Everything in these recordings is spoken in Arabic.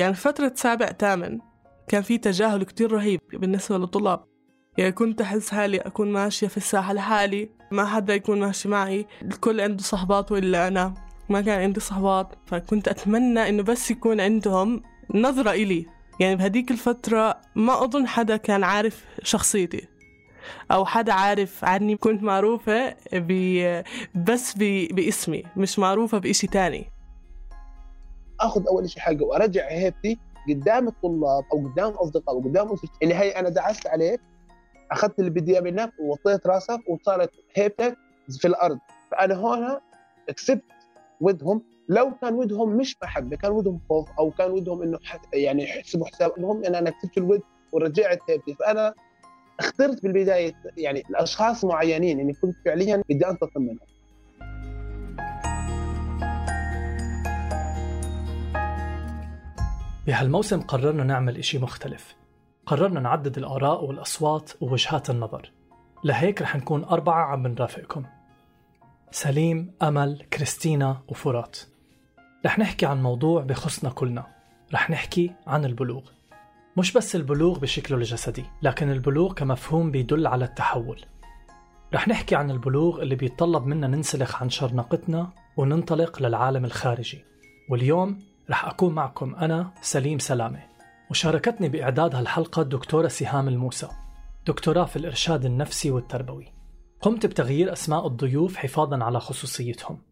يعني فترة سابع ثامن كان في تجاهل كتير رهيب بالنسبة للطلاب. يعني كنت أحس حالي أكون ماشية في الساحة لحالي ما حدا يكون ماشي معي الكل عنده صحبات وإلا أنا ما كان عندي صحبات. فكنت أتمنى إنه بس يكون عندهم نظرة إلي. يعني بهديك الفترة ما أظن حدا كان عارف شخصيتي أو حدا عارف عني. كنت معروفة بي بس بي باسمي مش معروفة بإشي تاني. آخذ أول شيء حقه وأرجع هيبتي قدام الطلاب أو قدام أصدقاء أو قدام اسرتي اللي هي أنا دعست عليك أخذت اللي بدي منك ووطيت راسك وصارت هيبتك في الأرض. فأنا هون كسبت ودهم. لو كان ودهم مش محبه كان ودهم خوف أو كان ودهم إنه يعني يحسبوا حساب المهم ان أنا كسبت الود ورجعت هيبتي. فأنا اخترت بالبداية يعني الأشخاص معينين اني كنت فعليا بدي انتقم منهم. بهالموسم قررنا نعمل إشي مختلف. قررنا نعدد الآراء والأصوات ووجهات النظر. لهيك رح نكون أربعة عم بنرافقكم سليم، أمل، كريستينا وفرات. رح نحكي عن موضوع بخصنا كلنا. رح نحكي عن البلوغ. مش بس البلوغ بشكله الجسدي لكن البلوغ كمفهوم بيدل على التحول. رح نحكي عن البلوغ اللي بيتطلب منا ننسلخ عن شرنقتنا وننطلق للعالم الخارجي. واليوم رح أكون معكم أنا سليم سلامة. وشاركتني بإعداد هالحلقة الدكتورة سهام الموسى دكتوراه في الإرشاد النفسي والتربوي. قمت بتغيير أسماء الضيوف حفاظا على خصوصيتهم.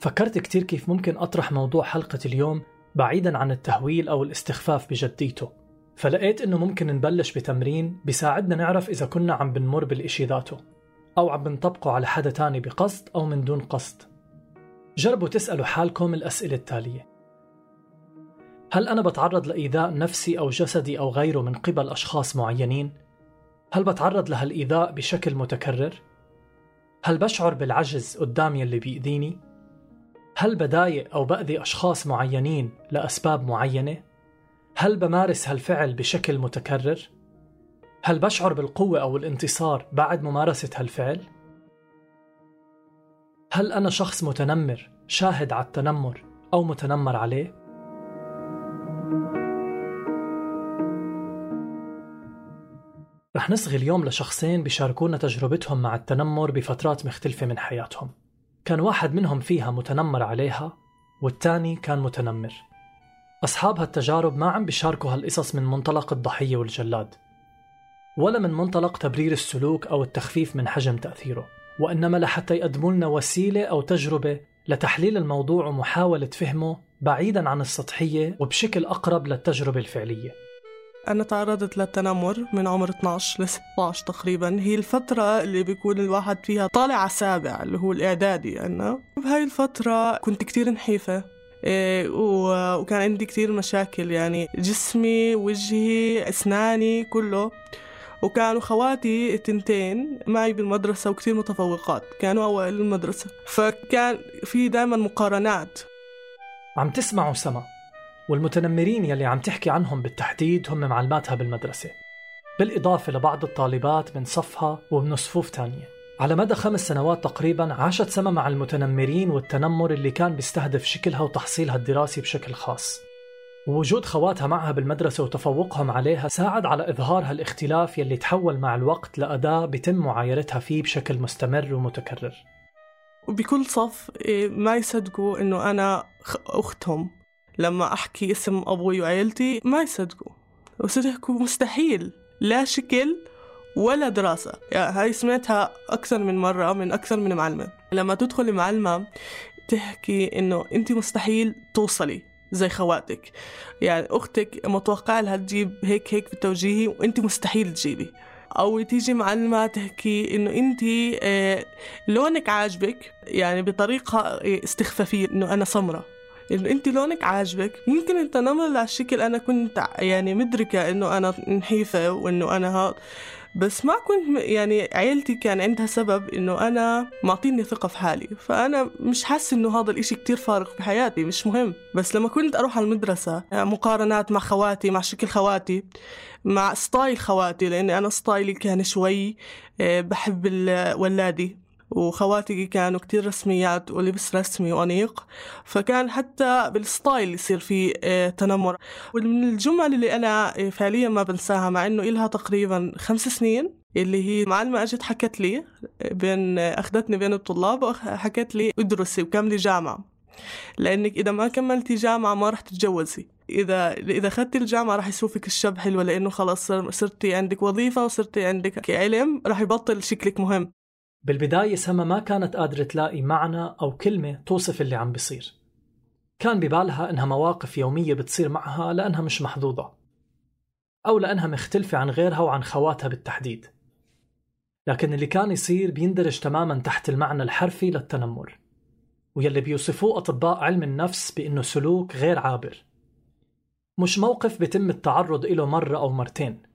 فكرت كتير كيف ممكن أطرح موضوع حلقة اليوم بعيدا عن التهويل أو الاستخفاف بجديته. فلقيت إنه ممكن نبلش بتمرين بيساعدنا نعرف إذا كنا عم بنمر بالإشي ذاته أو عم بنطبقه على حدا تاني بقصد أو من دون قصد جربوا تسألوا حالكم الأسئلة التالية هل أنا بتعرض لإيذاء نفسي أو جسدي أو غيره من قبل أشخاص معينين؟ هل بتعرض لهالإيذاء بشكل متكرر؟ هل بشعر بالعجز قدام يلي بيأذيني؟ هل بضايق أو بأذي أشخاص معينين لأسباب معينة؟ هل بمارس هالفعل بشكل متكرر؟ هل بشعر بالقوة أو الانتصار بعد ممارسة هالفعل؟ هل أنا شخص متنمر شاهد على التنمر أو متنمر عليه؟ رح نصغي اليوم لشخصين بيشاركونا تجربتهم مع التنمر بفترات مختلفة من حياتهم كان واحد منهم فيها متنمر عليها والتاني كان متنمر أصحاب هالتجارب ما عم بيشاركوا هالقصص من منطلق الضحية والجلاد ولا من منطلق تبرير السلوك أو التخفيف من حجم تأثيره وإنما لحتى يقدموا لنا وسيلة أو تجربة لتحليل الموضوع ومحاولة فهمه بعيدا عن السطحية وبشكل أقرب للتجربة الفعلية. أنا تعرضت للتنمر من عمر 12 ل 16 تقريبا. هي الفترة اللي بيكون الواحد فيها طالع سابع اللي هو الإعدادي أنا. بهاي الفترة كنت كتير نحيفة. وكان عندي كتير مشاكل يعني جسمي وجهي أسناني كله. وكانوا خواتي التنتين معي بالمدرسة وكتير متفوقات. كانوا أوائل المدرسة. فكان في دائما مقارنات. عم تسمعوا سما. والمتنمرين يلي عم تحكي عنهم بالتحديد هم معلماتها بالمدرسة. بالإضافة لبعض الطالبات من صفها ومن صفوف تانية. على مدى خمس سنوات تقريبا عاشت سما مع المتنمرين والتنمر اللي كان بيستهدف شكلها وتحصيلها الدراسي بشكل خاص. ووجود خواتها معها بالمدرسة وتفوقهم عليها ساعد على إظهار هالاختلاف يلي تحول مع الوقت لأداة بتم معايرتها فيه بشكل مستمر ومتكرر. وبكل صف إيه، ما يصدقوا إنه أنا أختهم. لما أحكي اسم أبوي وعيلتي ما يصدقوا. وصدقوا مستحيل. لا شكل ولا دراسة. يعني هاي سمعتها أكثر من مرة من أكثر من معلمة. لما تدخلي معلمة تحكي إنه أنت مستحيل توصلي زي خواتك. يعني أختك متوقع لها تجيب هيك هيك بالتوجيهي وأنت مستحيل تجيبي. أو تيجي معلمة تحكي إنه أنت آه، لونك عاجبك. يعني بطريقة آه، استخفافية إنه أنا سمرة إنه انت لونك عاجبك. يمكن التنمر على الشكل أنا كنت يعني مدركة إنه أنا نحيفة وإنه أنا هاد. بس ما كنت يعني عيلتي كان عندها سبب إنه أنا معطيني ثقة في حالي. فأنا مش حاسة إنه هذا الإشي كتير فارق في حياتي مش مهم. بس لما كنت أروح على المدرسة مقارنات مع خواتي مع شكل خواتي مع style خواتي لأني أنا style ي كان شوي آه، بحب الولادي وخواتي كانوا كتير رسميات ولبس رسمي وأنيق فكان حتى بال style يصير في آه، تنمر. ومن الجمل اللي أنا آه، فعليا ما بنساها مع إنه إلها تقريبا خمس سنين اللي هي معلمة أجت حكت لي بين أخذتني بين الطلاب وحكت لي ادرسي وكملي جامعة. لأنك إذا ما كملتي جامعة ما رح تتجوزي. إذا إذا أخذتي الجامعة رح يشوفك الشاب حلوة لأنه خلاص صرتي عندك وظيفة وصرتي عندك علم رح يبطل شكلك مهم. بالبداية سما ما كانت قادرة تلاقي معنى أو كلمة توصف اللي عم بيصير. كان ببالها إنها مواقف يومية بتصير معها لأنها مش محظوظة أو لأنها مختلفة عن غيرها وعن خواتها بالتحديد. لكن اللي كان يصير بيندرج تماما تحت المعنى الحرفي للتنمر ويلي بيوصفوه أطباء علم النفس بأنه سلوك غير عابر. مش موقف بيتم التعرض له مرة أو مرتين.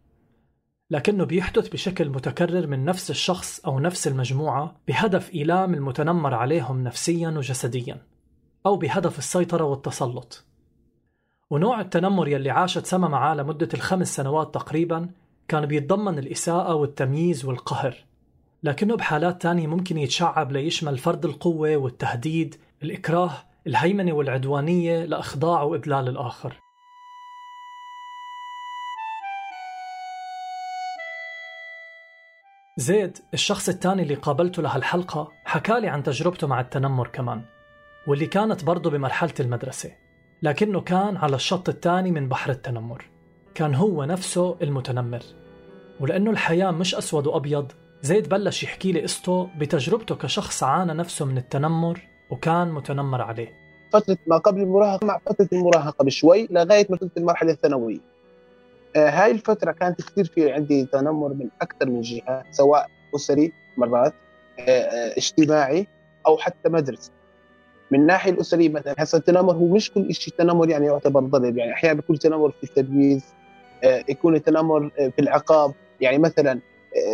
لكنه بيحدث بشكل متكرر من نفس الشخص أو نفس المجموعة بهدف إيلام المتنمر عليهم نفسيا وجسديا أو بهدف السيطرة والتسلط. ونوع التنمر يلي عاشت سما معاه لمدة الخمس سنوات تقريبا كان بيتضمن الإساءة والتمييز والقهر لكنه بحالات تانية ممكن يتشعب ليشمل فرض القوة والتهديد الإكراه الهيمنة والعدوانية لإخضاع وإذلال الآخر. زيد الشخص الثاني اللي قابلته لهالحلقة حكالي عن تجربته مع التنمر كمان واللي كانت برضه بمرحلة المدرسة لكنه كان على الشط الثاني من بحر التنمر كان هو نفسه المتنمر. ولأنه الحياة مش أسود وأبيض زيد بلش يحكي لي قصته بتجربته كشخص عانى نفسه من التنمر وكان متنمر عليه. فترة ما قبل المراهقة مع فترة المراهقة بشوي لغاية ما المرحلة الثانوية. هاي الفترة كانت كثير في عندي تنمر من أكثر من جهة سواء أسري مرات آه، آه، اجتماعي أو حتى مدرسي. من الناحية الأسرية مثلا هسه التنمر هو مش كل شيء تنمر يعني يعتبر ضرب يعني أحيانا بيكون تنمر في التمييز يكون التنمر في العقاب. يعني مثلا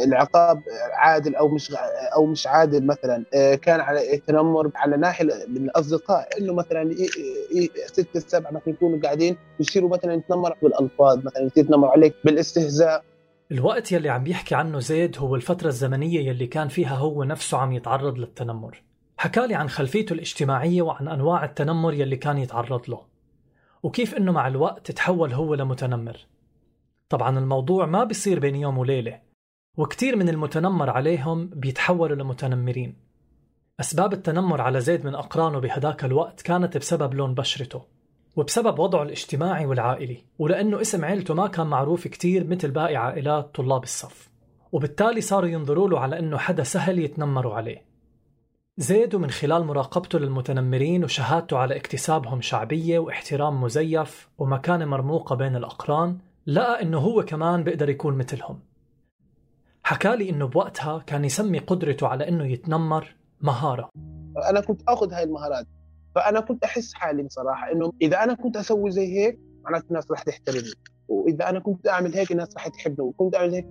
العقاب عادل أو مش أو مش عادل مثلا آه، كان على التنمر على ناحية من الأصدقاء إنه مثلا ستة سبعة مثلا يكونوا قاعدين يصيروا مثلا يتنمر بالالفاظ مثلا يصير يتنمر عليك بالاستهزاء. الوقت يلي عم بيحكي عنه زيد هو الفترة الزمنية يلي كان فيها هو نفسه عم يتعرض للتنمر. حكالي عن خلفيته الاجتماعية وعن أنواع التنمر يلي كان يتعرض له وكيف إنه مع الوقت تحول هو لمتنمر. طبعا الموضوع ما بيصير بين يوم وليلة وكتير من المتنمر عليهم بيتحولوا لمتنمرين. أسباب التنمر على زيد من أقرانه بهداك الوقت كانت بسبب لون بشرته وبسبب وضعه الاجتماعي والعائلي ولأنه اسم عيلته ما كان معروف كتير مثل باقي عائلات طلاب الصف وبالتالي صاروا ينظروا له على أنه حدا سهل يتنمروا عليه. زيد من خلال مراقبته للمتنمرين وشهادته على اكتسابهم شعبية واحترام مزيف ومكانة مرموقة بين الأقران لقى أنه هو كمان بيقدر يكون مثلهم. حكالي إنه بوقتها كان يسمي قدرته على إنه يتنمر مهارة. أنا كنت آخذ هاي المهارات. فأنا كنت أحس حالي بصراحة إنه إذا أنا كنت أسوي زي هيك معناته الناس راح تحترمني. وإذا أنا كنت أعمل هيك الناس راح تحبني. وكنت أعمل هيك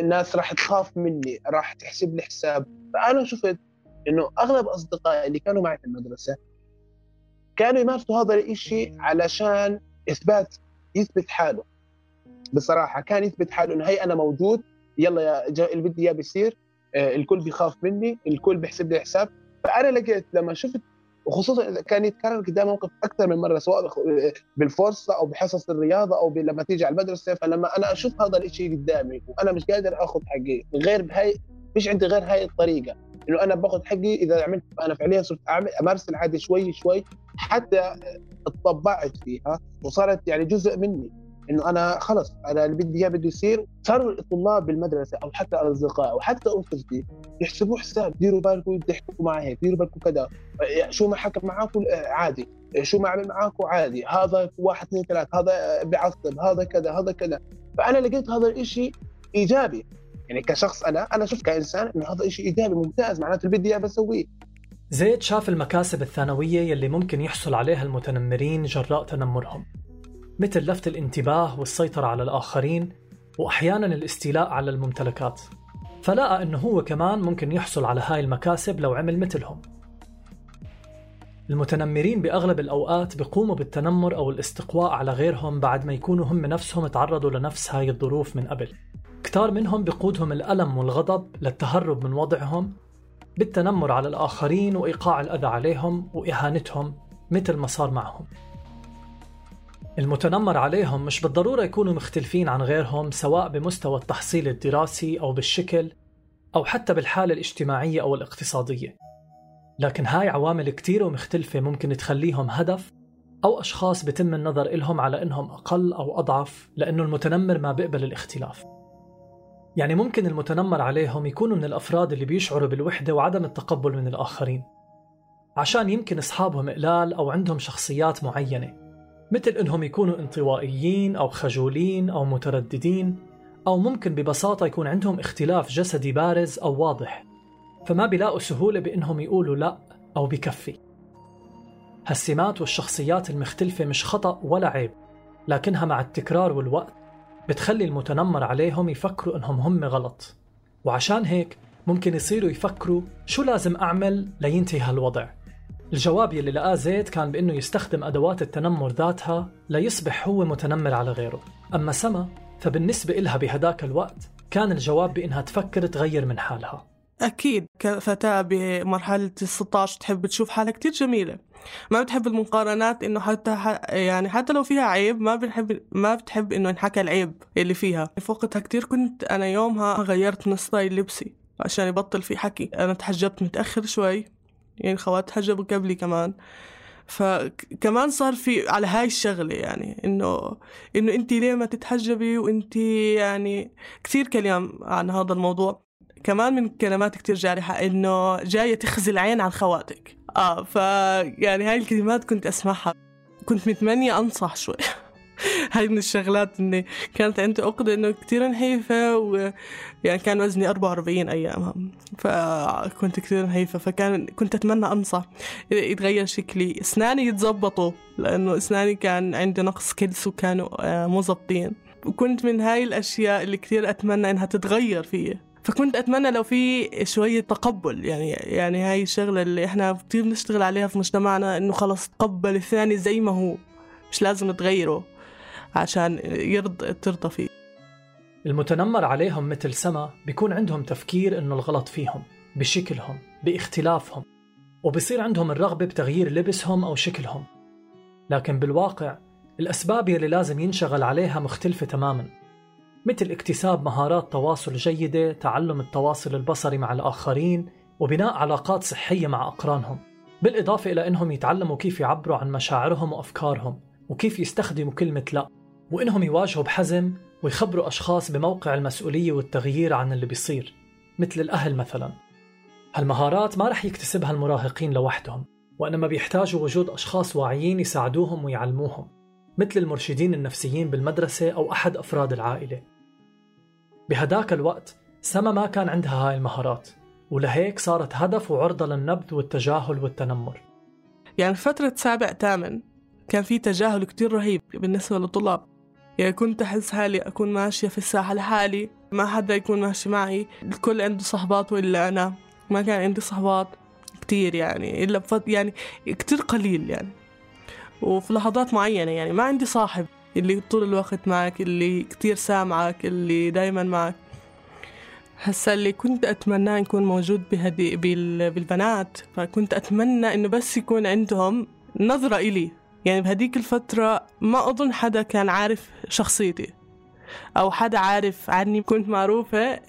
الناس راح تخاف مني راح تحسب لي حساب. فأنا شفت إنه أغلب أصدقائي اللي كانوا معي في المدرسة كانوا يمارسوا هذا الشيء علشان إثبات يثبت حاله. بصراحة كان يثبت حاله إنه هي أنا موجود يلا يا اللي بدي إياه بيصير. الكل بيخاف مني الكل بيحسب لي حساب. فأنا لقيت لما شفت وخصوصا إذا كان يتكرر قدام موقف أكثر من مرة سواء بالفرصة أو بحصص الرياضة أو لما تيجي على المدرسة فلما أنا أشوف هذا الشيء قدامي وأنا مش قادر آخذ حقي غير بهاي مش عندي غير هاي الطريقة. إنه أنا باخذ حقي إذا عملت أنا فعليا صرت أعمل أمارس العادة شوي شوي حتى اتطبعت فيها وصارت يعني جزء مني. إنه أنا خلص أنا اللي بدي إياه بده يصير صاروا الطلاب بالمدرسة أو حتى الأصدقاء أو حتى اسرتي يحسبوا حساب ديروا بالكم تحكوا معي هيك ديروا بالكم كذا. شو ما حكى معاكم؟ آه، عادي. شو ما عمل معاكم؟ عادي. هذا واحد اثنين ثلاث هذا بيعصب هذا كذا هذا كذا. فأنا لقيت هذا الشيء إيجابي. يعني كشخص أنا أنا شفت كإنسان إنه هذا شيء إيجابي ممتاز معناته اللي بدي إياه بسويه. زيد شاف المكاسب الثانوية يلي ممكن يحصل عليها المتنمرين جراء تنمرهم. مثل لفت الانتباه والسيطرة على الآخرين وأحيانا الاستيلاء على الممتلكات. فلقى أنه هو كمان ممكن يحصل على هاي المكاسب لو عمل مثلهم. المتنمرين بأغلب الأوقات بيقوموا بالتنمر أو الاستقواء على غيرهم بعد ما يكونوا هم نفسهم تعرضوا لنفس هاي الظروف من قبل. كتار منهم بقودهم الألم والغضب للتهرب من وضعهم بالتنمر على الآخرين وإيقاع الأذى عليهم وإهانتهم مثل ما صار معهم. المتنمر عليهم مش بالضرورة يكونوا مختلفين عن غيرهم سواء بمستوى التحصيل الدراسي أو بالشكل أو حتى بالحالة الاجتماعية أو الاقتصادية. لكن هاي عوامل كتير ومختلفة ممكن تخليهم هدف أو أشخاص بتم النظر إلهم على إنهم أقل أو أضعف لأنه المتنمر ما بيقبل الاختلاف. يعني ممكن المتنمر عليهم يكونوا من الأفراد اللي بيشعروا بالوحدة وعدم التقبل من الآخرين عشان يمكن أصحابهم قلال أو عندهم شخصيات معينة. مثل إنهم يكونوا انطوائيين أو خجولين أو مترددين أو ممكن ببساطة يكون عندهم اختلاف جسدي بارز أو واضح فما بيلاقوا سهولة بإنهم يقولوا لأ أو بكفي. هالسمات والشخصيات المختلفة مش خطأ ولا عيب لكنها مع التكرار والوقت بتخلي المتنمر عليهم يفكروا إنهم هم غلط. وعشان هيك ممكن يصيروا يفكروا شو لازم أعمل لينتهي هالوضع. الجواب يلي لقاه زيد كان بأنه يستخدم أدوات التنمر ذاتها ليصبح هو متنمر على غيره. أما سما فبالنسبة إلها بهداك الوقت كان الجواب بإنها تفكر تغير من حالها. أكيد. كفتاة بمرحلة ال 16 تحب تشوف حالها كتير جميلة. ما بتحب المقارنات إنه حتى يعني حتى لو فيها عيب ما بنحب ما بتحب إنه ينحكى العيب اللي فيها. في وقتها كتير كنت أنا يومها غيرت من لبسي عشان يبطل في حكي. أنا تحجبت متأخر شوي. يعني خوات تحجبوا قبلي كمان. فكمان صار في على هاي الشغلة يعني إنه إنه انت ليه ما تتحجبي؟ وانت يعني كثير كلام عن هذا الموضوع. كمان من كلمات كتير جارحة إنه جاية تخزي العين عن خواتك. آه ف يعني هاي الكلمات كنت أسمعها. كنت متمنية أنصح شوي. هاي من الشغلات إني كانت عندي عقدة إنه كتير نحيفة و يعني كان وزني 44 أيامها. فكنت كتير نحيفة فكان كنت أتمنى أنصح يتغير شكلي. أسناني يتزبطوا لأنه أسناني كان عندي نقص كلس وكانوا آه، مو ظابطين. وكنت من هاي الأشياء اللي كتير أتمنى إنها تتغير فيي. فكنت أتمنى لو في شوية تقبل يعني يعني هاي الشغلة اللي إحنا كثير بنشتغل عليها في مجتمعنا إنه خلص تقبل الثاني زي ما هو. مش لازم تغيره عشان يرضى ترضى فيه. المتنمر عليهم مثل سما بيكون عندهم تفكير إنه الغلط فيهم بشكلهم باختلافهم وبصير عندهم الرغبة بتغيير لبسهم أو شكلهم. لكن بالواقع الأسباب يلي لازم ينشغل عليها مختلفة تماماً مثل اكتساب مهارات تواصل جيدة، تعلم التواصل البصري مع الآخرين، وبناء علاقات صحية مع أقرانهم، بالإضافة إلى أنهم يتعلموا كيف يعبروا عن مشاعرهم وأفكارهم، وكيف يستخدموا كلمة لا، وإنهم يواجهوا بحزم ويخبروا أشخاص بموقع المسؤولية والتغيير عن اللي بيصير، مثل الأهل مثلا. هالمهارات ما رح يكتسبها المراهقين لوحدهم، وإنما بيحتاجوا وجود أشخاص واعيين يساعدوهم ويعلموهم. مثل المرشدين النفسيين بالمدرسة أو أحد أفراد العائلة بهداك الوقت سما ما كان عندها هاي المهارات ولهيك صارت هدف وعرضة للنبذ والتجاهل والتنمر يعني فترة سابع ثامن كان في تجاهل كتير رهيب بالنسبة للطلاب يعني كنت أحس حالي أكون ماشية في الساحة لحالي. ما حدا يكون ماشي معي. الكل عنده صحبات وإلا أنا ما كان عندي صحبات كتير يعني إلا بفضل يعني كتير قليل يعني. وفي لحظات معينة يعني ما عندي صاحب اللي طول الوقت معك اللي كتير سامعك اللي دايما معك. هسا اللي كنت أتمناه يكون موجود بهدي بالبنات. فكنت أتمنى إنه بس يكون عندهم نظرة إلي. يعني بهديك الفترة ما أظن حدا كان عارف شخصيتي. أو حدا عارف عني. كنت معروفة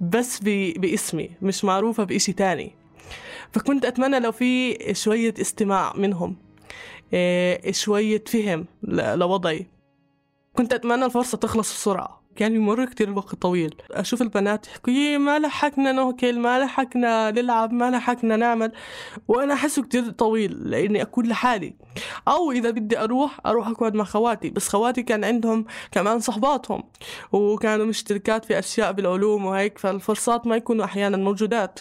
بس باسمي مش معروفة بإشي تاني. فكنت أتمنى لو في شوية استماع منهم. إيه، شوية فهم لوضعي. كنت أتمنى الفرصة تخلص بسرعة. كان يمر كتير وقت طويل. أشوف البنات يحكوا ما لحقنا نوكل ما لحقنا نلعب ما لحقنا نعمل. وأنا أحسه كتير طويل لأني أكون لحالي. أو إذا بدي أروح أروح أقعد مع خواتي. بس خواتي كان عندهم كمان صحباتهم وكانوا مشتركات في أشياء بالعلوم وهيك فالفرصات ما يكونوا أحيانا موجودات.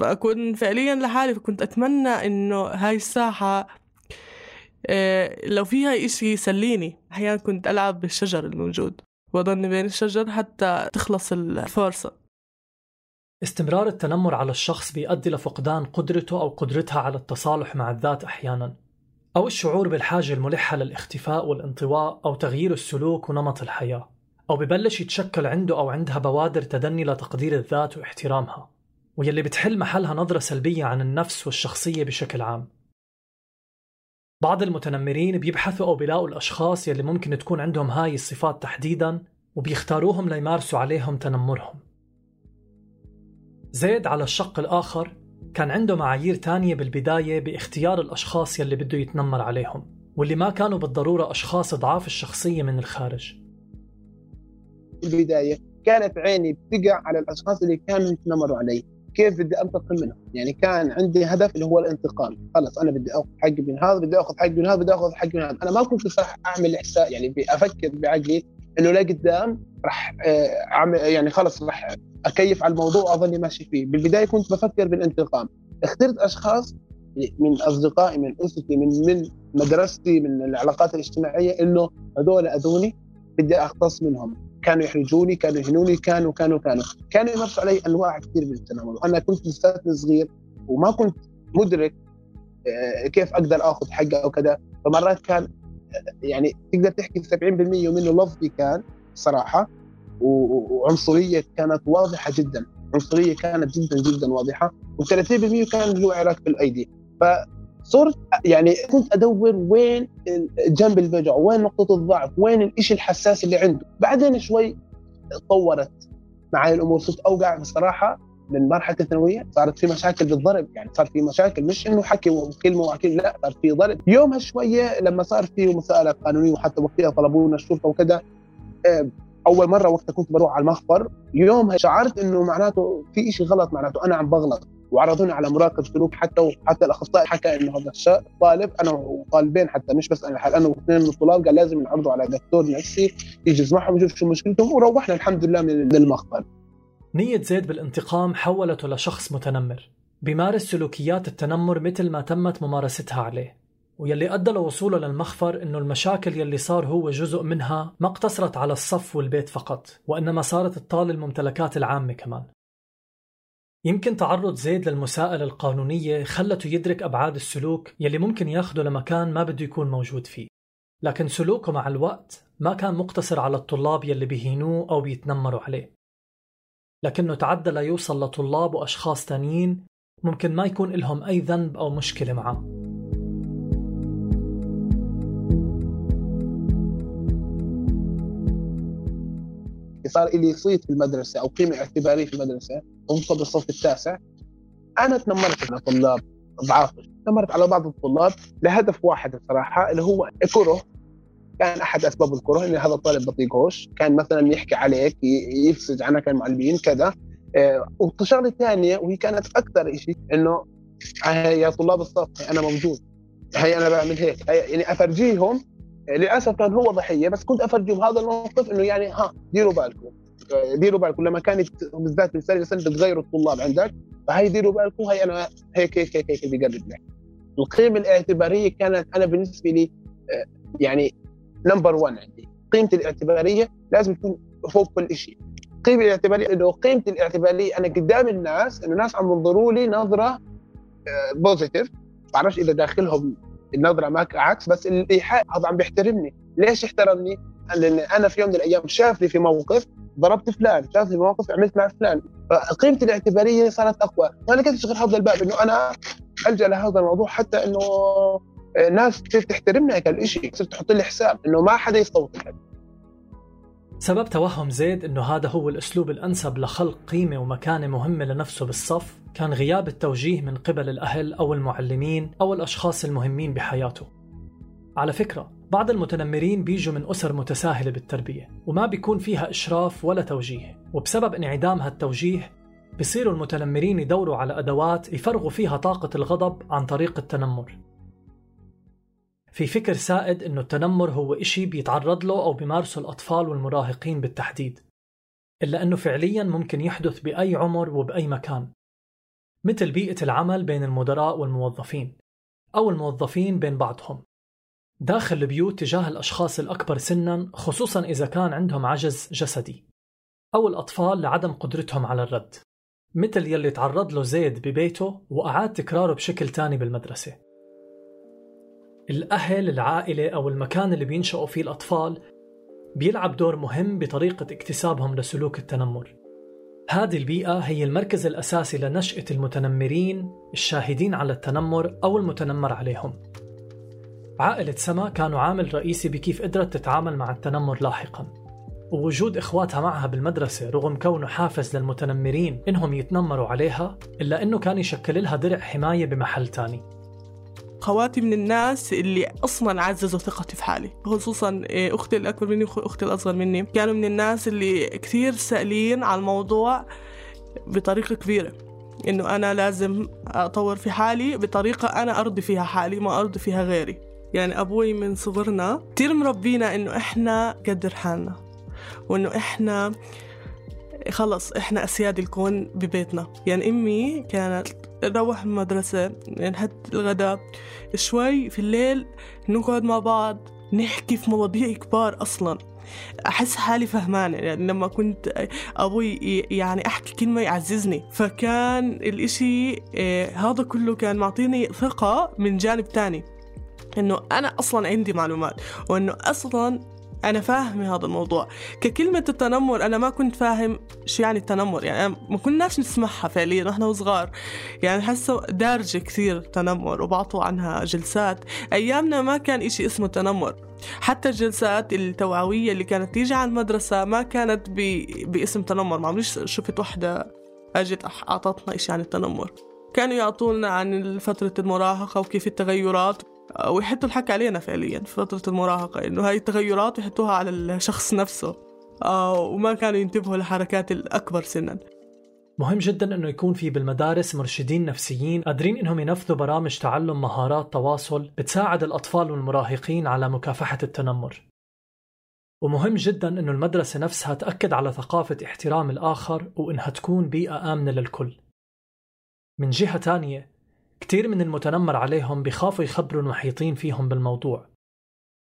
فأكون فعليا لحالي فكنت أتمنى إنه هاي الساحة آه، لو فيها إشي يسليني. أحيانا كنت ألعب بالشجر الموجود. وأضلني بين الشجر حتى تخلص الفرصة. استمرار التنمر على الشخص بيؤدي لفقدان قدرته أو قدرتها على التصالح مع الذات أحيانا أو الشعور بالحاجة الملحة للاختفاء والانطواء أو تغيير السلوك ونمط الحياة أو ببلش يتشكل عنده أو عندها بوادر تدني لتقدير الذات واحترامها ويلي بتحل محلها نظرة سلبية عن النفس والشخصية بشكل عام. بعض المتنمرين بيبحثوا أو بيلاقوا الأشخاص يلي ممكن تكون عندهم هاي الصفات تحديدا وبيختاروهم ليمارسوا عليهم تنمرهم. زيد على الشق الآخر كان عنده معايير تانية بالبداية باختيار الأشخاص يلي بده يتنمر عليهم واللي ما كانوا بالضرورة أشخاص ضعاف الشخصية من الخارج. البداية كانت عيني بتقع على الأشخاص اللي كانوا يتنمروا علي. كيف بدي أنتقم منهم يعني كان عندي هدف اللي هو الانتقام. خلص أنا بدي آخذ حقي من هذا بدي آخذ حقي من هذا بدي آخذ حقي من هذا. أنا ما كنت صح أعمل احساء يعني أفكر بعقلي إنه لا قدام راح آه، يعني خلص راح أكيف على الموضوع واظني ماشي فيه. بالبداية كنت بفكر بالانتقام. اخترت أشخاص من أصدقائي من أسرتي من من مدرستي من العلاقات الاجتماعية إنه هذول أذوني بدي أختص منهم. كانوا يحرجوني كانوا يهنوني كانوا كانوا كانوا. كانوا يمارسوا علي أنواع كثير من التنمر. وأنا كنت لساتني صغير وما كنت مدرك آه، كيف أقدر آخذ حقه أو كذا. فمرات كان آه، يعني تقدر تحكي 70% منه لفظي كان صراحة وعنصرية كانت واضحة جدا. عنصرية كانت جدا جدا واضحة. و30% كان هو عراك بالأيدي. فصرت يعني كنت أدور وين جنب الوجع وين نقطة الضعف وين الشيء الحساس اللي عنده. بعدين شوي تطورت معي الأمور صرت أوقع بصراحة من مرحلة الثانوية صارت في مشاكل بالضرب يعني صار في مشاكل مش إنه حكي وكلمه وكلمه لا صار في ضرب. يومها شوية لما صار في مساءلة قانونية وحتى وقتها طلبونا الشرطة وكذا أول مرة وقتها كنت بروح على المخبر يومها شعرت إنه معناته في شيء غلط معناته أنا عم بغلط. وعرضوني على مراقب سلوك حتى وحتى الأخصائي حكى إنه هذا الطالب أنا وطالبين حتى مش بس أنا لحال أنا واثنين من الطلاب قال لازم نعرضه على دكتور نفسي يجي يسمعهم يشوف شو مشكلتهم وروحنا الحمد لله من المخبر نية زيد بالانتقام حولته لشخص متنمر بيمارس سلوكيات التنمر مثل ما تمت ممارستها عليه ويلي أدى لوصوله للمخفر إنه المشاكل يلي صار هو جزء منها ما اقتصرت على الصف والبيت فقط وإنما صارت تطال الممتلكات العامة كمان. يمكن تعرض زيد للمساءلة القانونية خلته يدرك أبعاد السلوك يلي ممكن ياخده لمكان ما بده يكون موجود فيه. لكن سلوكه مع الوقت ما كان مقتصر على الطلاب يلي بيهينوه أو بيتنمروا عليه. لكنه تعدى ليوصل لطلاب وأشخاص تانيين ممكن ما يكون لهم أي ذنب أو مشكلة معه. صار لي صيت في المدرسة أو قيمة اعتبارية في المدرسة وصل بالصف التاسع. أنا تنمرت على طلاب ضعاف تنمرت على بعض الطلاب لهدف واحد الصراحة اللي هو كره كان أحد أسباب الكره إن هذا الطالب بطيقوش كان مثلا يحكي عليك يفسد عنك المعلمين كذا. آه، والشغله الثانية وهي كانت أكثر شيء إنه يا طلاب الصف أنا موجود هي أنا بعمل هيك يعني أفرجيهم للأسف كان هو ضحية بس كنت افرجهم هذا الموقف إنه يعني ها ديروا بالكم. ديروا بالكم. لما كانت بالذات السنة سنه بتغيروا الطلاب عندك فهي ديروا بالكم هي أنا هيك هيك هيك, هيك بقرب لك. القيمة الاعتبارية كانت أنا بالنسبة لي آه، يعني نمبر 1 عندي. قيمتي الاعتبارية لازم تكون فوق كل شيء قيمتي الاعتبارية انه قيمتي الاعتبارية أنا قدام الناس انه الناس عم ينظروا لي نظرة بوزيتيف آه، بعرفش إذا داخلهم النظرة معك عكس بس الإيحاء هذا عم بيحترمني. ليش احترمني؟ لأن أنا في يوم من الأيام شافني في موقف ضربت فلان شافني في موقف عملت مع فلان. فقيمتي الاعتبارية صارت أقوى. وأنا كنت أشغل هذا الباب إنه أنا ألجأ لهذا الموضوع حتى إنه الناس تصير تحترمني هالشيء تصير تحط لي حساب إنه ما حدا لك سبب توهم زيد إنه هذا هو الأسلوب الأنسب لخلق قيمة ومكانة مهمة لنفسه بالصف. كان غياب التوجيه من قبل الأهل أو المعلمين أو الأشخاص المهمين بحياته. على فكرة بعض المتنمرين بيجوا من أسر متساهلة بالتربية وما بيكون فيها إشراف ولا توجيه، وبسبب انعدام هالتوجيه بصيروا المتنمرين يدوروا على أدوات يفرغوا فيها طاقة الغضب عن طريق التنمر. في فكر سائد إنه التنمر هو إشي بيتعرض له أو بيمارسه الأطفال والمراهقين بالتحديد إلا إنه فعليا ممكن يحدث بأي عمر وبأي مكان مثل بيئة العمل بين المدراء والموظفين أو الموظفين بين بعضهم. داخل البيوت تجاه الأشخاص الأكبر سنا خصوصا إذا كان عندهم عجز جسدي أو الأطفال لعدم قدرتهم على الرد مثل يلي تعرض له زيد ببيته وأعاد تكراره بشكل تاني بالمدرسة. الأهل العائلة أو المكان اللي بينشأوا فيه الأطفال بيلعب دور مهم بطريقة اكتسابهم لسلوك التنمر. هذه البيئة هي المركز الأساسي لنشأة المتنمرين الشاهدين على التنمر أو المتنمر عليهم. عائلة سما كانوا عامل رئيسي بكيف قدرت تتعامل مع التنمر لاحقا. ووجود إخواتها معها بالمدرسة رغم كونه حافز للمتنمرين إنهم يتنمروا عليها إلا إنه كان يشكل لها درع حماية بمحل تاني. خواتي من الناس اللي أصلا عززوا ثقتي في حالي. خصوصا إيه، أختي الأكبر مني واختي الأصغر مني. كانوا من الناس اللي كثير سائلين على الموضوع بطريقة كبيرة. إنه أنا لازم أطور في حالي بطريقة أنا أرضي فيها حالي ما أرضي فيها غيري. يعني أبوي من صغرنا كثير مربينا إنه إحنا قدر حالنا. وإنه إحنا خلص إحنا أسياد الكون ببيتنا. يعني أمي كانت نروح المدرسة نحط الغداء. شوي في الليل نقعد مع بعض نحكي في مواضيع كبار أصلا. أحس حالي فهمانة يعني لما كنت أبوي يعني أحكي كلمة يعززني. فكان الإشي آه، هذا كله كان معطيني ثقة من جانب تاني. إنه أنا أصلا عندي معلومات وإنه أصلا أنا فاهم هذا الموضوع. ككلمة التنمر أنا ما كنت فاهم شو يعني التنمر. يعني ما كناش نسمعها فعليا نحن وصغار يعني حاسة دارجة كثير تنمر وبعطوا عنها جلسات. أيامنا ما كان إشي اسمه تنمر. حتى الجلسات التوعوية اللي كانت تيجي على المدرسة ما كانت ب... باسم تنمر. ما عمريش شفت وحدة أجت أعطتنا إشي عن التنمر. كانوا يعطونا عن فترة المراهقة وكيف التغيرات. ويحطوا الحكي علينا فعليا في فترة المراهقة إنه هاي التغيرات يحطوها على الشخص نفسه آه وما كانوا ينتبهوا لحركات الأكبر سنا مهم جدا إنه يكون في بالمدارس مرشدين نفسيين قادرين إنهم ينفذوا برامج تعلم مهارات تواصل بتساعد الأطفال والمراهقين على مكافحة التنمر. ومهم جدا إنه المدرسة نفسها تأكد على ثقافة احترام الآخر وإنها تكون بيئة آمنة للكل. من جهة ثانية كتير من المتنمر عليهم بخافوا يخبروا المحيطين فيهم بالموضوع.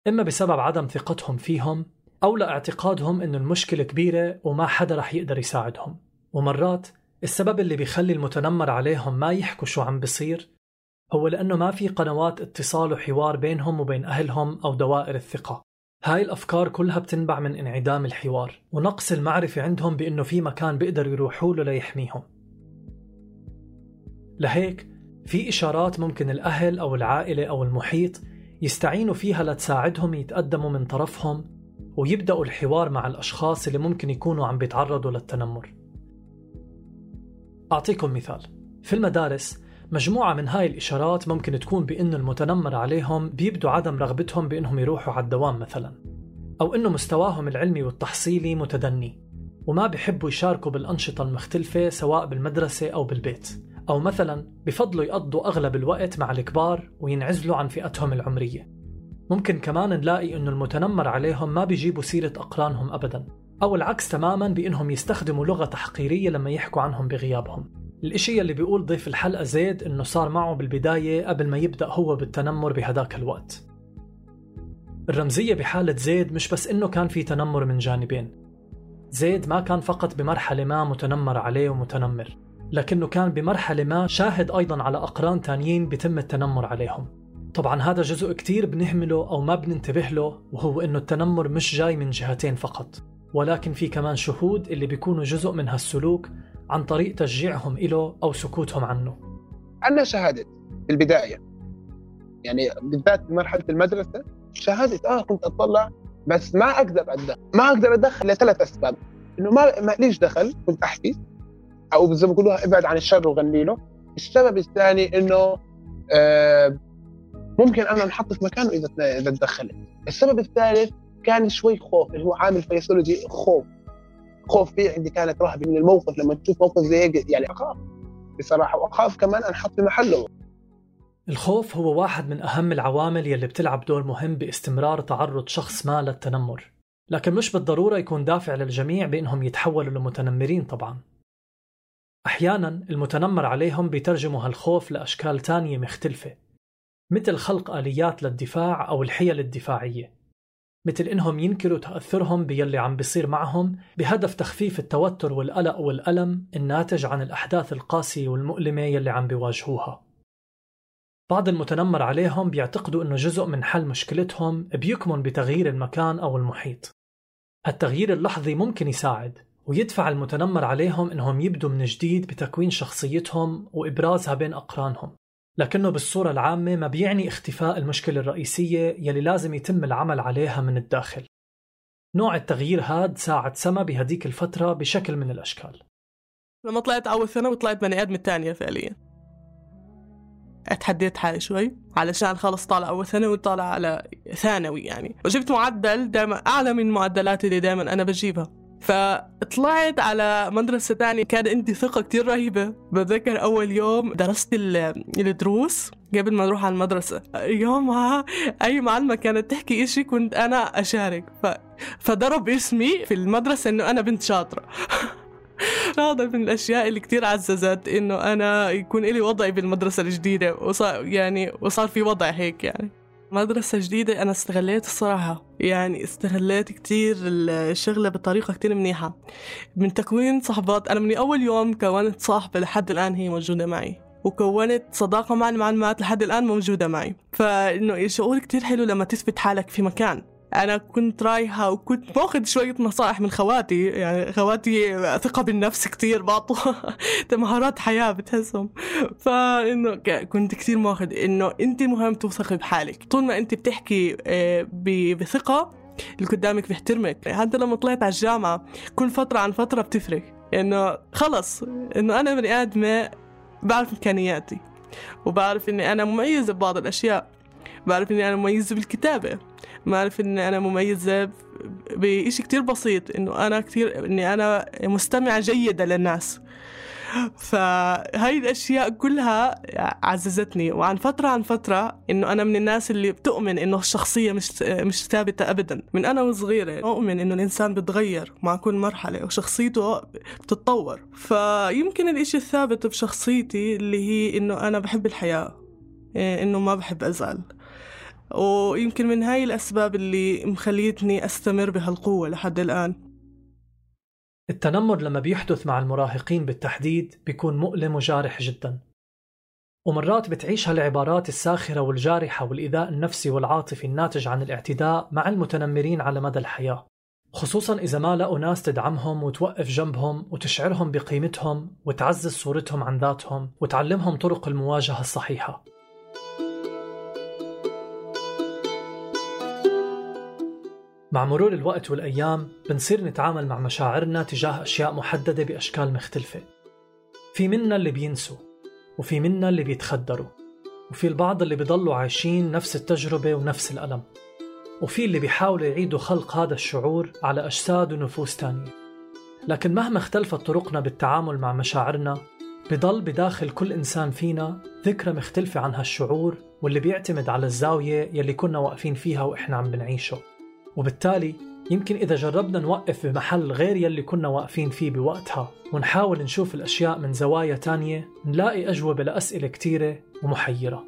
إما بسبب عدم ثقتهم فيهم أو لاعتقادهم إنه المشكلة كبيرة وما حدا رح يقدر يساعدهم. ومرات السبب اللي بيخلي المتنمر عليهم ما يحكوا شو عم بصير هو لأنه ما في قنوات اتصال وحوار بينهم وبين أهلهم أو دوائر الثقة. هاي الأفكار كلها بتنبع من انعدام الحوار ونقص المعرفة عندهم بأنه في مكان بيقدروا يروحوا له ليحميهم. لهيك في إشارات ممكن الأهل أو العائلة أو المحيط يستعينوا فيها لتساعدهم يتقدموا من طرفهم ويبدأوا الحوار مع الأشخاص اللي ممكن يكونوا عم بيتعرضوا للتنمر. أعطيكم مثال. في المدارس مجموعة من هاي الإشارات ممكن تكون بأن المتنمر عليهم بيبدوا عدم رغبتهم بأنهم يروحوا على الدوام مثلا أو أنه مستواهم العلمي والتحصيلي متدني وما بيحبوا يشاركوا بالأنشطة المختلفة سواء بالمدرسة أو بالبيت. أو مثلا بفضلوا يقضوا أغلب الوقت مع الكبار وينعزلوا عن فئتهم العمرية. ممكن كمان نلاقي أنه المتنمر عليهم ما بيجيبوا سيرة أقرانهم أبدا أو العكس تماما بأنهم يستخدموا لغة تحقيرية لما يحكوا عنهم بغيابهم. الإشي اللي بيقول ضيف الحلقة زيد أنه صار معه بالبداية قبل ما يبدأ هو بالتنمر بهداك الوقت. الرمزية بحالة زيد مش بس إنه كان في تنمر من جانبين. زيد ما كان فقط بمرحلة ما متنمر عليه ومتنمر. لكنه كان بمرحلة ما شاهد أيضا على أقران تانيين بتم التنمر عليهم. طبعا هذا جزء كتير بنهمله أو ما بننتبه له وهو إنه التنمر مش جاي من جهتين فقط. ولكن في كمان شهود اللي بيكونوا جزء من هالسلوك عن طريق تشجيعهم إله أو سكوتهم عنه. أنا شهادة في البداية. يعني بالذات بمرحلة المدرسة شهادة آه كنت أطلع بس ما أقدر أدخل ما أقدر أدخل لثلاث أسباب. إنه ما ليش دخل؟ كنت أحكي أو زي ما بيقولوها ابعد عن الشر وغني له. السبب الثاني إنه آه ممكن أنا أنحط في مكانه إذا إذا تدخلت. السبب الثالث كان شوي خوف اللي هو عامل فيسولوجي خوف. خوف في عندي كانت رهبه من الموقف لما تشوف موقف زي هيك يعني أخاف بصراحة وأخاف كمان أنحط في محله. الخوف هو واحد من أهم العوامل يلي بتلعب دور مهم باستمرار تعرض شخص ما للتنمر. لكن مش بالضرورة يكون دافع للجميع بإنهم يتحولوا لمتنمرين طبعا. أحيانا المتنمر عليهم بيترجموا هالخوف لأشكال تانية مختلفة مثل خلق آليات للدفاع أو الحيل الدفاعية مثل إنهم ينكروا تأثرهم باللي عم بيصير معهم بهدف تخفيف التوتر والقلق والألم الناتج عن الأحداث القاسية والمؤلمة يلي عم بيواجهوها. بعض المتنمر عليهم بيعتقدوا إنه جزء من حل مشكلتهم بيكمن بتغيير المكان أو المحيط. التغيير اللحظي ممكن يساعد ويدفع المتنمر عليهم إنهم يبدوا من جديد بتكوين شخصيتهم وإبرازها بين أقرانهم. لكنه بالصورة العامة ما بيعني اختفاء المشكلة الرئيسية يلي لازم يتم العمل عليها من الداخل. نوع التغيير هاد ساعد سما بهديك الفترة بشكل من الأشكال. لما طلعت أول سنة وطلعت بني آدم الثانية فعليا. اتحديت حالي شوي علشان خلص طالع أول سنة وطالع على ثانوي يعني. وجبت معدل دائما أعلى من المعدلات اللي دائما أنا بجيبها. فطلعت على مدرسة تانية كان عندي ثقة كتير رهيبة. بتذكر أول يوم درست الدروس قبل ما نروح على المدرسة. يومها أي معلمة كانت تحكي إشي كنت أنا أشارك. ف... فضرب اسمي في المدرسة إنه أنا بنت شاطرة. هذا من الأشياء اللي كتير عززت إنه أنا يكون إلي وضعي بالمدرسة الجديدة. وصار يعني وصار في وضع هيك يعني. مدرسة جديدة أنا استغليت الصراحة. يعني استغليت كتير الشغلة بطريقة كتير منيحة. من تكوين صحبات أنا من أول يوم كونت صاحبة لحد الآن هي موجودة معي. وكونت صداقة مع المعلمات لحد الآن موجودة معي. فإنه شعور كتير حلو لما تثبت حالك في مكان. أنا كنت رايحة وكنت باخذ شوية نصائح من خواتي يعني خواتي ثقة بالنفس كتير بعطوا مهارات حياة بتحسهم. فإنه كنت كثير ماخذ إنه أنت مهم توثقي بحالك. طول ما أنت بتحكي آه، بثقة اللي قدامك بيحترمك. حتى لما طلعت على الجامعة كل فترة عن فترة بتفرق. إنه خلص إنه أنا بني آدمة بعرف إمكانياتي وبعرف إني أنا مميزة ببعض الأشياء. بعرف إني أنا مميزة بالكتابة. بعرف إني أنا مميزه بإشي كتير بسيط إنه أنا كتير إني أنا مستمعة جيدة للناس. فهاي الأشياء كلها عززتني وعن فترة عن فترة إنه أنا من الناس اللي بتؤمن إنه الشخصية مش مش ثابتة ابدا. من أنا وصغيرة أؤمن إنه الإنسان بتغير مع كل مرحلة وشخصيته بتتطور. فيمكن الإشي الثابت بشخصيتي اللي هي إنه أنا بحب الحياة إيه، إنه ما بحب أزعل. ويمكن من هاي الأسباب اللي مخليتني أستمر بهالقوة لحد الآن. التنمر لما بيحدث مع المراهقين بالتحديد بيكون مؤلم وجارح جدا. ومرات بتعيش هالعبارات الساخرة والجارحة والإيذاء النفسي والعاطفي الناتج عن الاعتداء مع المتنمرين على مدى الحياة. خصوصا إذا ما لقوا ناس تدعمهم وتوقف جنبهم وتشعرهم بقيمتهم وتعزز صورتهم عن ذاتهم وتعلمهم طرق المواجهة الصحيحة. مع مرور الوقت والأيام بنصير نتعامل مع مشاعرنا تجاه أشياء محددة بأشكال مختلفة. في منا اللي بينسوا وفي منا اللي بيتخدروا وفي البعض اللي بيضلوا عايشين نفس التجربة ونفس الألم وفي اللي بيحاولوا يعيدوا خلق هذا الشعور على أجساد ونفوس تانية. لكن مهما اختلفت طرقنا بالتعامل مع مشاعرنا بضل بداخل كل إنسان فينا ذكرى مختلفة عن هالشعور واللي بيعتمد على الزاوية يلي كنا واقفين فيها وإحنا عم بنعيشه. وبالتالي يمكن إذا جربنا نوقف بمحل غير يلي كنا واقفين فيه بوقتها ونحاول نشوف الأشياء من زوايا تانية نلاقي أجوبة لأسئلة كتيرة ومحيرة.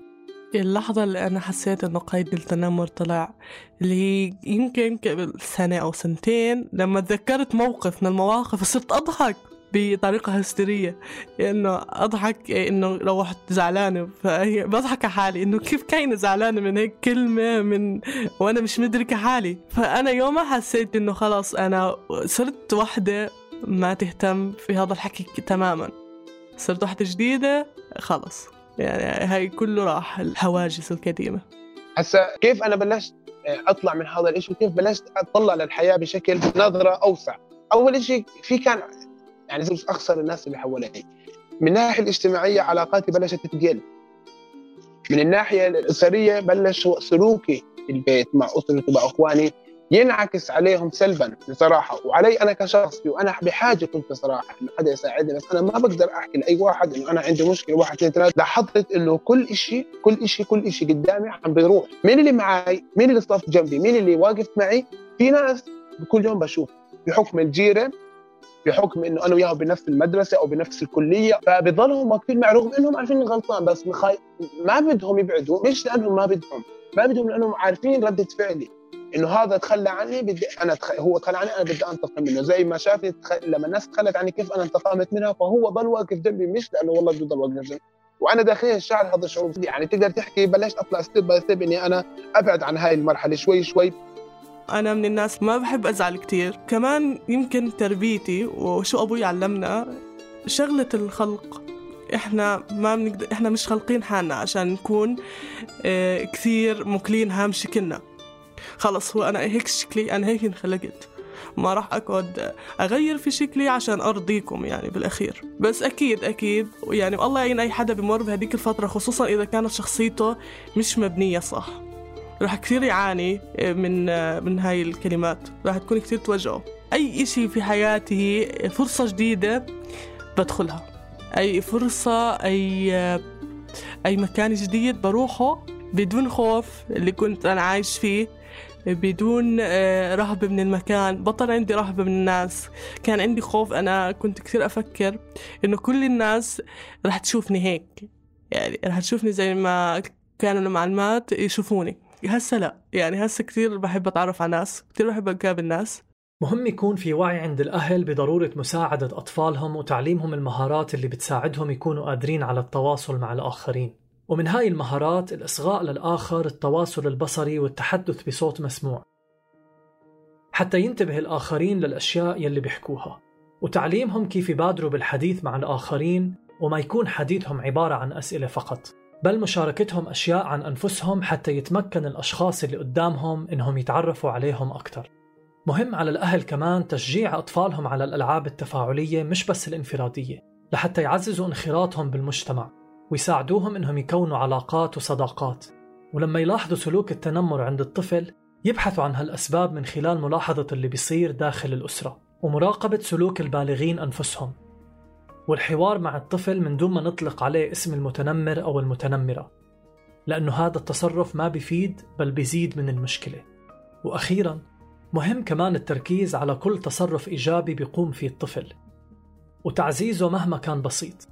اللحظة اللي أنا حسيت إنه قيد التنمر طلع اللي هي يمكن قبل سنة أو سنتين لما تذكرت موقف من المواقف صرت أضحك. بطريقة هستيرية إنه أضحك إنه روحت زعلانة فهي بضحك على حالي إنه كيف كاينة زعلانة من هيك كلمة من وأنا مش مدركة حالي فأنا يومها حسيت إنه خلاص أنا صرت وحدة ما تهتم في هذا الحكي تماما. صرت وحدة جديدة خلص يعني هاي كله راح الحواجز القديمة. هسا كيف أنا بلشت أطلع من هذا الإشي؟ وكيف بلشت أطلع للحياة بشكل نظرة أوسع؟ أول شيء في كان يعني زي اخسر الناس اللي حوالي من الناحيه الاجتماعية علاقاتي بلشت تقل من الناحية الأسرية بلش سلوكي في البيت مع أسرتي مع إخواني ينعكس عليهم سلبا بصراحة. وعلي أنا كشخص وأنا بحاجة كنت بصراحه إنه حدا يساعدني بس أنا ما بقدر أحكي لأي واحد إنه أنا عندي مشكلة واحد اثنين ثلاثة. لاحظت إنه كل شيء كل شيء كل شيء قدامي عم بيروح. مين اللي معي مين اللي صف جنبي؟ مين اللي واقف معي؟ في ناس كل يوم بشوف. بحكم الجيره بحكم إنه أنا وياه بنفس المدرسة أو بنفس الكلية فبضلهم واقفين معي رغم انهم عارفين غلطان بس مخاي... ما بدهم يبعدوا مش لأنهم ما بدهم ما بدهم لأنهم عارفين ردة فعلي. إنه هذا تخلى عني بدي أنا تخ... هو تخلى عني أنا بدي أنتقم منه. زي ما شافني تخ... لما الناس تخلت عني كيف أنا انتقمت منها فهو ضل واقف جنبي مش لأنه والله بده يضل واقف جنبي. وأنا داخليا أشعر هذا الشعور يعني تقدر تحكي بلشت أطلع step by step إني أنا أبعد عن هاي المرحلة شوي شوي. أنا من الناس ما بحب أزعل كتير. كمان يمكن تربيتي وشو أبوي علمنا شغلة الخلق. إحنا ما بنقدر إحنا مش خالقين حالنا عشان نكون آه كثير مكلين هام شكلنا خلص هو أنا هيك شكلي أنا هيك انخلقت. ما راح أقعد أغير في شكلي عشان أرضيكم يعني بالأخير. بس أكيد أكيد يعني والله يعين أي حدا بمر بهذيك الفترة خصوصا إذا كانت شخصيته مش مبنية صح. راح كثير يعاني من من هاي الكلمات. راح تكون كثير توجعه. أي إشي في حياتي فرصة جديدة بدخلها. أي فرصة أي أي مكان جديد بروحه بدون خوف اللي كنت أنا عايش فيه بدون رهبة من المكان. بطل عندي رهبة من الناس. كان عندي خوف. أنا كنت كثير أفكر إنه كل الناس رح تشوفني هيك. يعني رح تشوفني زي ما كانوا المعلمات يشوفوني. هسه لا. يعني هسه كثير بحب أتعرف على ناس كثير بحب أقابل ناس. مهم يكون في وعي عند الأهل بضرورة مساعدة أطفالهم وتعليمهم المهارات اللي بتساعدهم يكونوا قادرين على التواصل مع الآخرين. ومن هاي المهارات الإصغاء للآخر التواصل البصري والتحدث بصوت مسموع. حتى ينتبه الآخرين للأشياء يلي بيحكوها. وتعليمهم كيف يبادروا بالحديث مع الآخرين وما يكون حديثهم عبارة عن أسئلة فقط. بل مشاركتهم أشياء عن أنفسهم حتى يتمكن الأشخاص اللي قدامهم إنهم يتعرفوا عليهم أكثر مهم على الأهل كمان تشجيع أطفالهم على الألعاب التفاعلية مش بس الانفرادية لحتى يعززوا انخراطهم بالمجتمع ويساعدوهم إنهم يكونوا علاقات وصداقات. ولما يلاحظوا سلوك التنمر عند الطفل يبحثوا عن هالأسباب من خلال ملاحظة اللي بيصير داخل الأسرة ومراقبة سلوك البالغين أنفسهم. والحوار مع الطفل من دون ما نطلق عليه اسم المتنمر أو المتنمرة لأنه هذا التصرف ما بيفيد بل بيزيد من المشكلة. وأخيرا مهم كمان التركيز على كل تصرف إيجابي بيقوم فيه الطفل وتعزيزه مهما كان بسيط.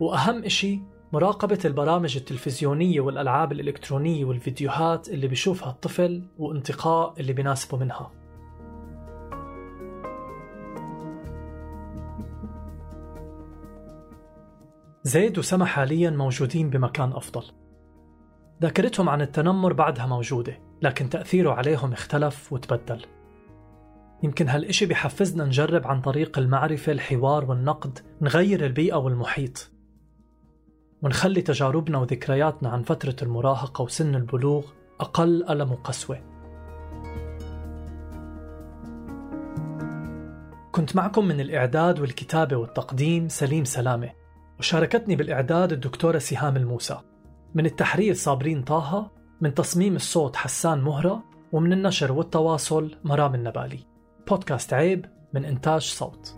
وأهم إشي مراقبة البرامج التلفزيونية والألعاب الإلكترونية والفيديوهات اللي بيشوفها الطفل وانتقاء اللي بيناسبه منها. زيد وسما حاليا موجودين بمكان أفضل. ذاكرتهم عن التنمر بعدها موجودة لكن تأثيره عليهم اختلف وتبدل. يمكن هالإشي بحفزنا نجرب عن طريق المعرفة الحوار والنقد نغير البيئة والمحيط. ونخلي تجاربنا وذكرياتنا عن فترة المراهقة وسن البلوغ أقل ألم وقسوة. كنت معكم من الإعداد والكتابة والتقديم سليم سلامة. وشاركتني بالإعداد الدكتورة سهام الموسى. من التحرير صابرين طه من تصميم الصوت حسان مهرة ومن النشر والتواصل مرام النبالي. بودكاست عيب من إنتاج صوت.